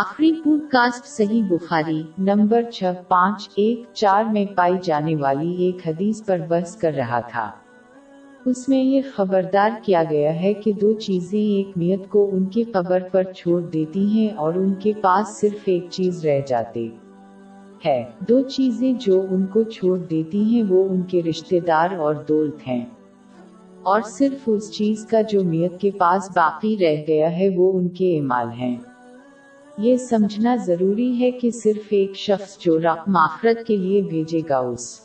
آخری pod cost صحیح بخاری، number چھ پانچ، ایک، چار میں پائی جانے والی ایک حدیث پر بحث کر رہا تھا۔ اس میں یہ خبردار کیا گیا ہے کہ دو چیزیں ایک نیت کو ان کی قبر پر چھوڑ دیتی ہیں اور ان کے پاس صرف ایک چیز رہ جاتی ہے دو چیزیں جو ان کو چھوڑ دیتی ہیں وہ ان کے رشتہ دار اور دولت ہیں۔ اور صرف اس چیز کا جو میت کے پاس باقی رہ گیا ہے وہ ان کے اعمال ہیں۔ یہ سمجھنا ضروری ہے کہ صرف ایک شخص جو رقم آخرت کے لیے بھیجے گا اس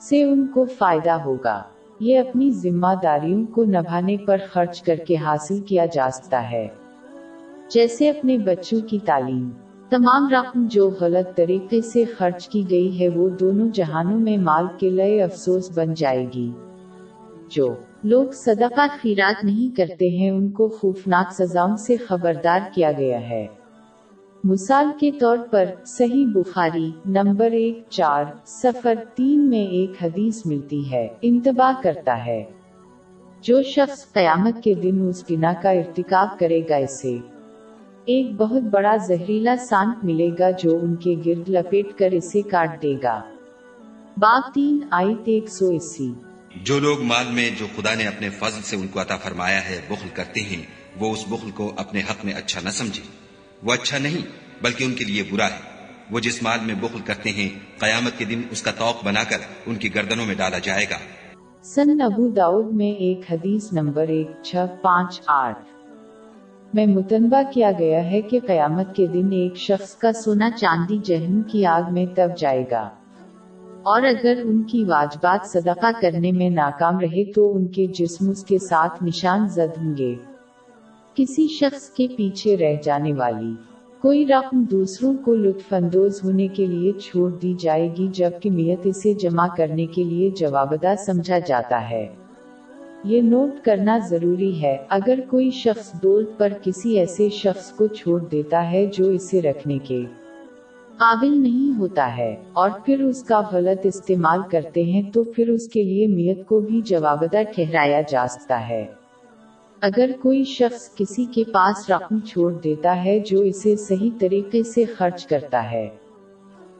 سے ان کو فائدہ ہوگا۔ یہ اپنی ذمہ داریوں کو نبھانے پر خرچ کر کے حاصل کیا جا سکتا ہے۔ جیسے اپنے بچوں کی تعلیم۔ تمام رقم جو غلط طریقے سے خرچ کی گئی ہے وہ دونوں جہانوں میں مال کے لیے افسوس بن جائے گی۔ جو لوگ صدقہ خیرات نہیں کرتے ہیں ان کو خوفناک سزاؤں سے خبردار کیا گیا ہے۔ مثال کے طور پر صحیح بخاری نمبر ایک چار سفر تین میں ایک حدیث ملتی ہے، انتباہ کرتا ہے۔ جو شخص قیامت کے دن اس بنا کا ارتکاب کرے گا، اسے ایک بہت بڑا زہریلا سانپ ملے گا جو ان کے گرد لپیٹ کر اسے کاٹ دے گا۔ باغ تین آئیت ایک سو اسی۔ جو لوگ مال میں، جو خدا نے اپنے فضل سے ان کو عطا فرمایا ہے، بخل کرتے ہیں، وہ اس بخل کو اپنے حق میں اچھا نہ سمجھے۔ وہ اچھا نہیں، بلکہ ان کے لیے برا ہے۔ وہ جس مال میں بخل کرتے ہیں، قیامت کے دن اس کا توق بنا کر ان کی گردنوں میں ڈالا جائے گا۔ سن ابو داؤد میں ایک حدیث نمبر ایک، چھ، پانچ، آٹھ۔ میں متنبہ کیا گیا ہے کہ قیامت کے دن ایک شخص کا سونا چاندی جہنم کی آگ میں تب جائے گا۔ اور اگر ان کی واجبات صدقہ کرنے میں ناکام رہے تو ان کے جسم اس کے ساتھ نشان زد ہوں گے۔ کسی شخص کے پیچھے رہ جانے والی۔ کوئی رقم دوسروں کو لطف اندوز ہونے کے لیے چھوڑ دی جائے گی، جبکہ میت اسے جمع کرنے کے لیے جوابدہ سمجھا جاتا ہے۔ یہ نوٹ کرنا ضروری ہے۔ اگر کوئی شخص دولت پر کسی ایسے شخص کو چھوڑ دیتا ہے جو اسے رکھنے کے قابل نہیں ہوتا ہے، اور پھر اس کا غلط استعمال کرتے ہیں تو پھر اس کے لیے میت کو بھی جوابدہ ٹھہرایا جا سکتا ہے۔ اگر کوئی شخص کسی کے پاس رقم چھوڑ دیتا ہے جو اسے صحیح طریقے سے خرچ کرتا ہے،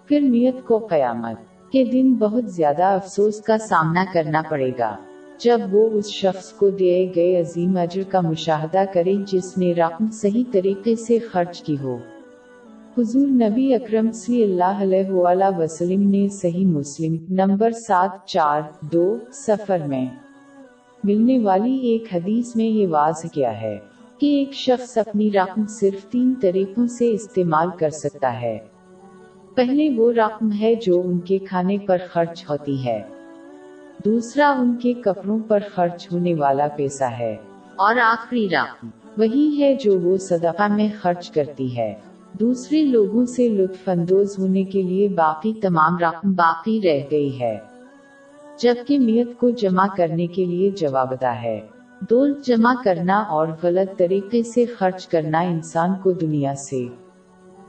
پھر میت کو قیامت کے دن بہت زیادہ افسوس کا سامنا کرنا پڑے گا۔ جب وہ اس شخص کو دیے گئے عظیم اجر کا مشاہدہ کرے جس نے رقم صحیح طریقے سے خرچ کی ہو۔ حضور نبی اکرم صلی اللہ علیہ وآلہ وسلم نے صحیح مسلم نمبر سات چار دو سفر میں ملنے والی ایک حدیث میں یہ واضح کیا ہے کہ ایک شخص اپنی رقم صرف تین طریقوں سے استعمال کر سکتا ہے۔ پہلے وہ رقم ہے جو ان کے کھانے پر خرچ ہوتی ہے۔ دوسرا، ان کے کپڑوں پر خرچ ہونے والا پیسہ ہے۔ اور آخری رقم وہی ہے جو وہ صدقہ میں خرچ کرتی ہے۔ دوسرے لوگوں سے لطف اندوز ہونے کے لیے باقی تمام رقم باقی رہ گئی ہے۔ جبکہ میت کو جمع کرنے کے لیے جوابدہ ہے۔ دولت جمع کرنا اور غلط طریقے سے خرچ کرنا انسان کو دنیا سے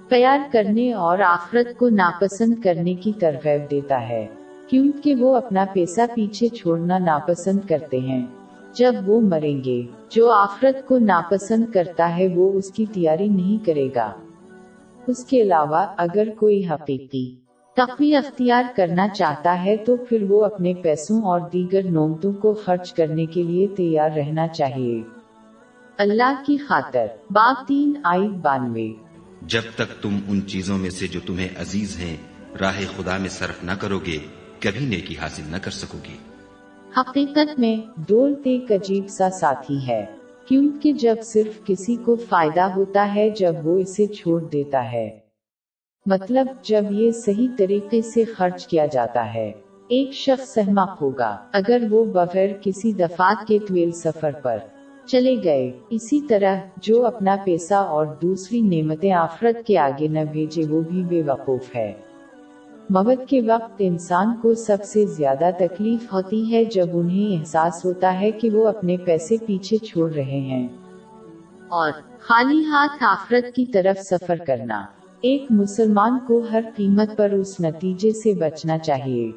پیار کرنے اور آخرت کو ناپسند کرنے کی ترغیب دیتا ہے، کیونکہ وہ اپنا پیسہ پیچھے چھوڑنا ناپسند کرتے ہیں۔ جب وہ مریں گے، جو آخرت کو ناپسند کرتا ہے وہ اس کی تیاری نہیں کرے گا۔ اس کے علاوہ اگر کوئی حقیقی تقوی اختیار کرنا چاہتا ہے تو پھر وہ اپنے پیسوں اور دیگر نومتوں کو خرچ کرنے کے لیے تیار رہنا چاہیے۔ اللہ کی خاطر۔ باب تین آئی بانوے۔ جب تک تم ان چیزوں میں سے جو تمہیں عزیز ہیں راہ خدا میں صرف نہ کرو گے کبھی نیکی حاصل نہ کر سکو گے حقیقت میں دولت ایک عجیب سا ساتھی ہے کیونکہ جب صرف کسی کو فائدہ ہوتا ہے جب وہ اسے چھوڑ دیتا ہے۔ مطلب جب یہ صحیح طریقے سے خرچ کیا جاتا ہے۔ ایک شخص سہمت ہوگا اگر وہ بغیر کسی دفات کے طویل سفر پر چلے گئے۔ اسی طرح جو اپنا پیسہ اور دوسری نعمتیں آفرت کے آگے نہ بھیجے وہ بھی بے وقوف ہے۔ موت کے وقت انسان کو سب سے زیادہ تکلیف ہوتی ہے جب انہیں احساس ہوتا ہے کہ وہ اپنے پیسے پیچھے چھوڑ رہے ہیں۔ اور خالی ہاتھ آفرت کی طرف سفر کرنا۔ ایک مسلمان کو ہر قیمت پر اس نتیجے سے بچنا چاہیے۔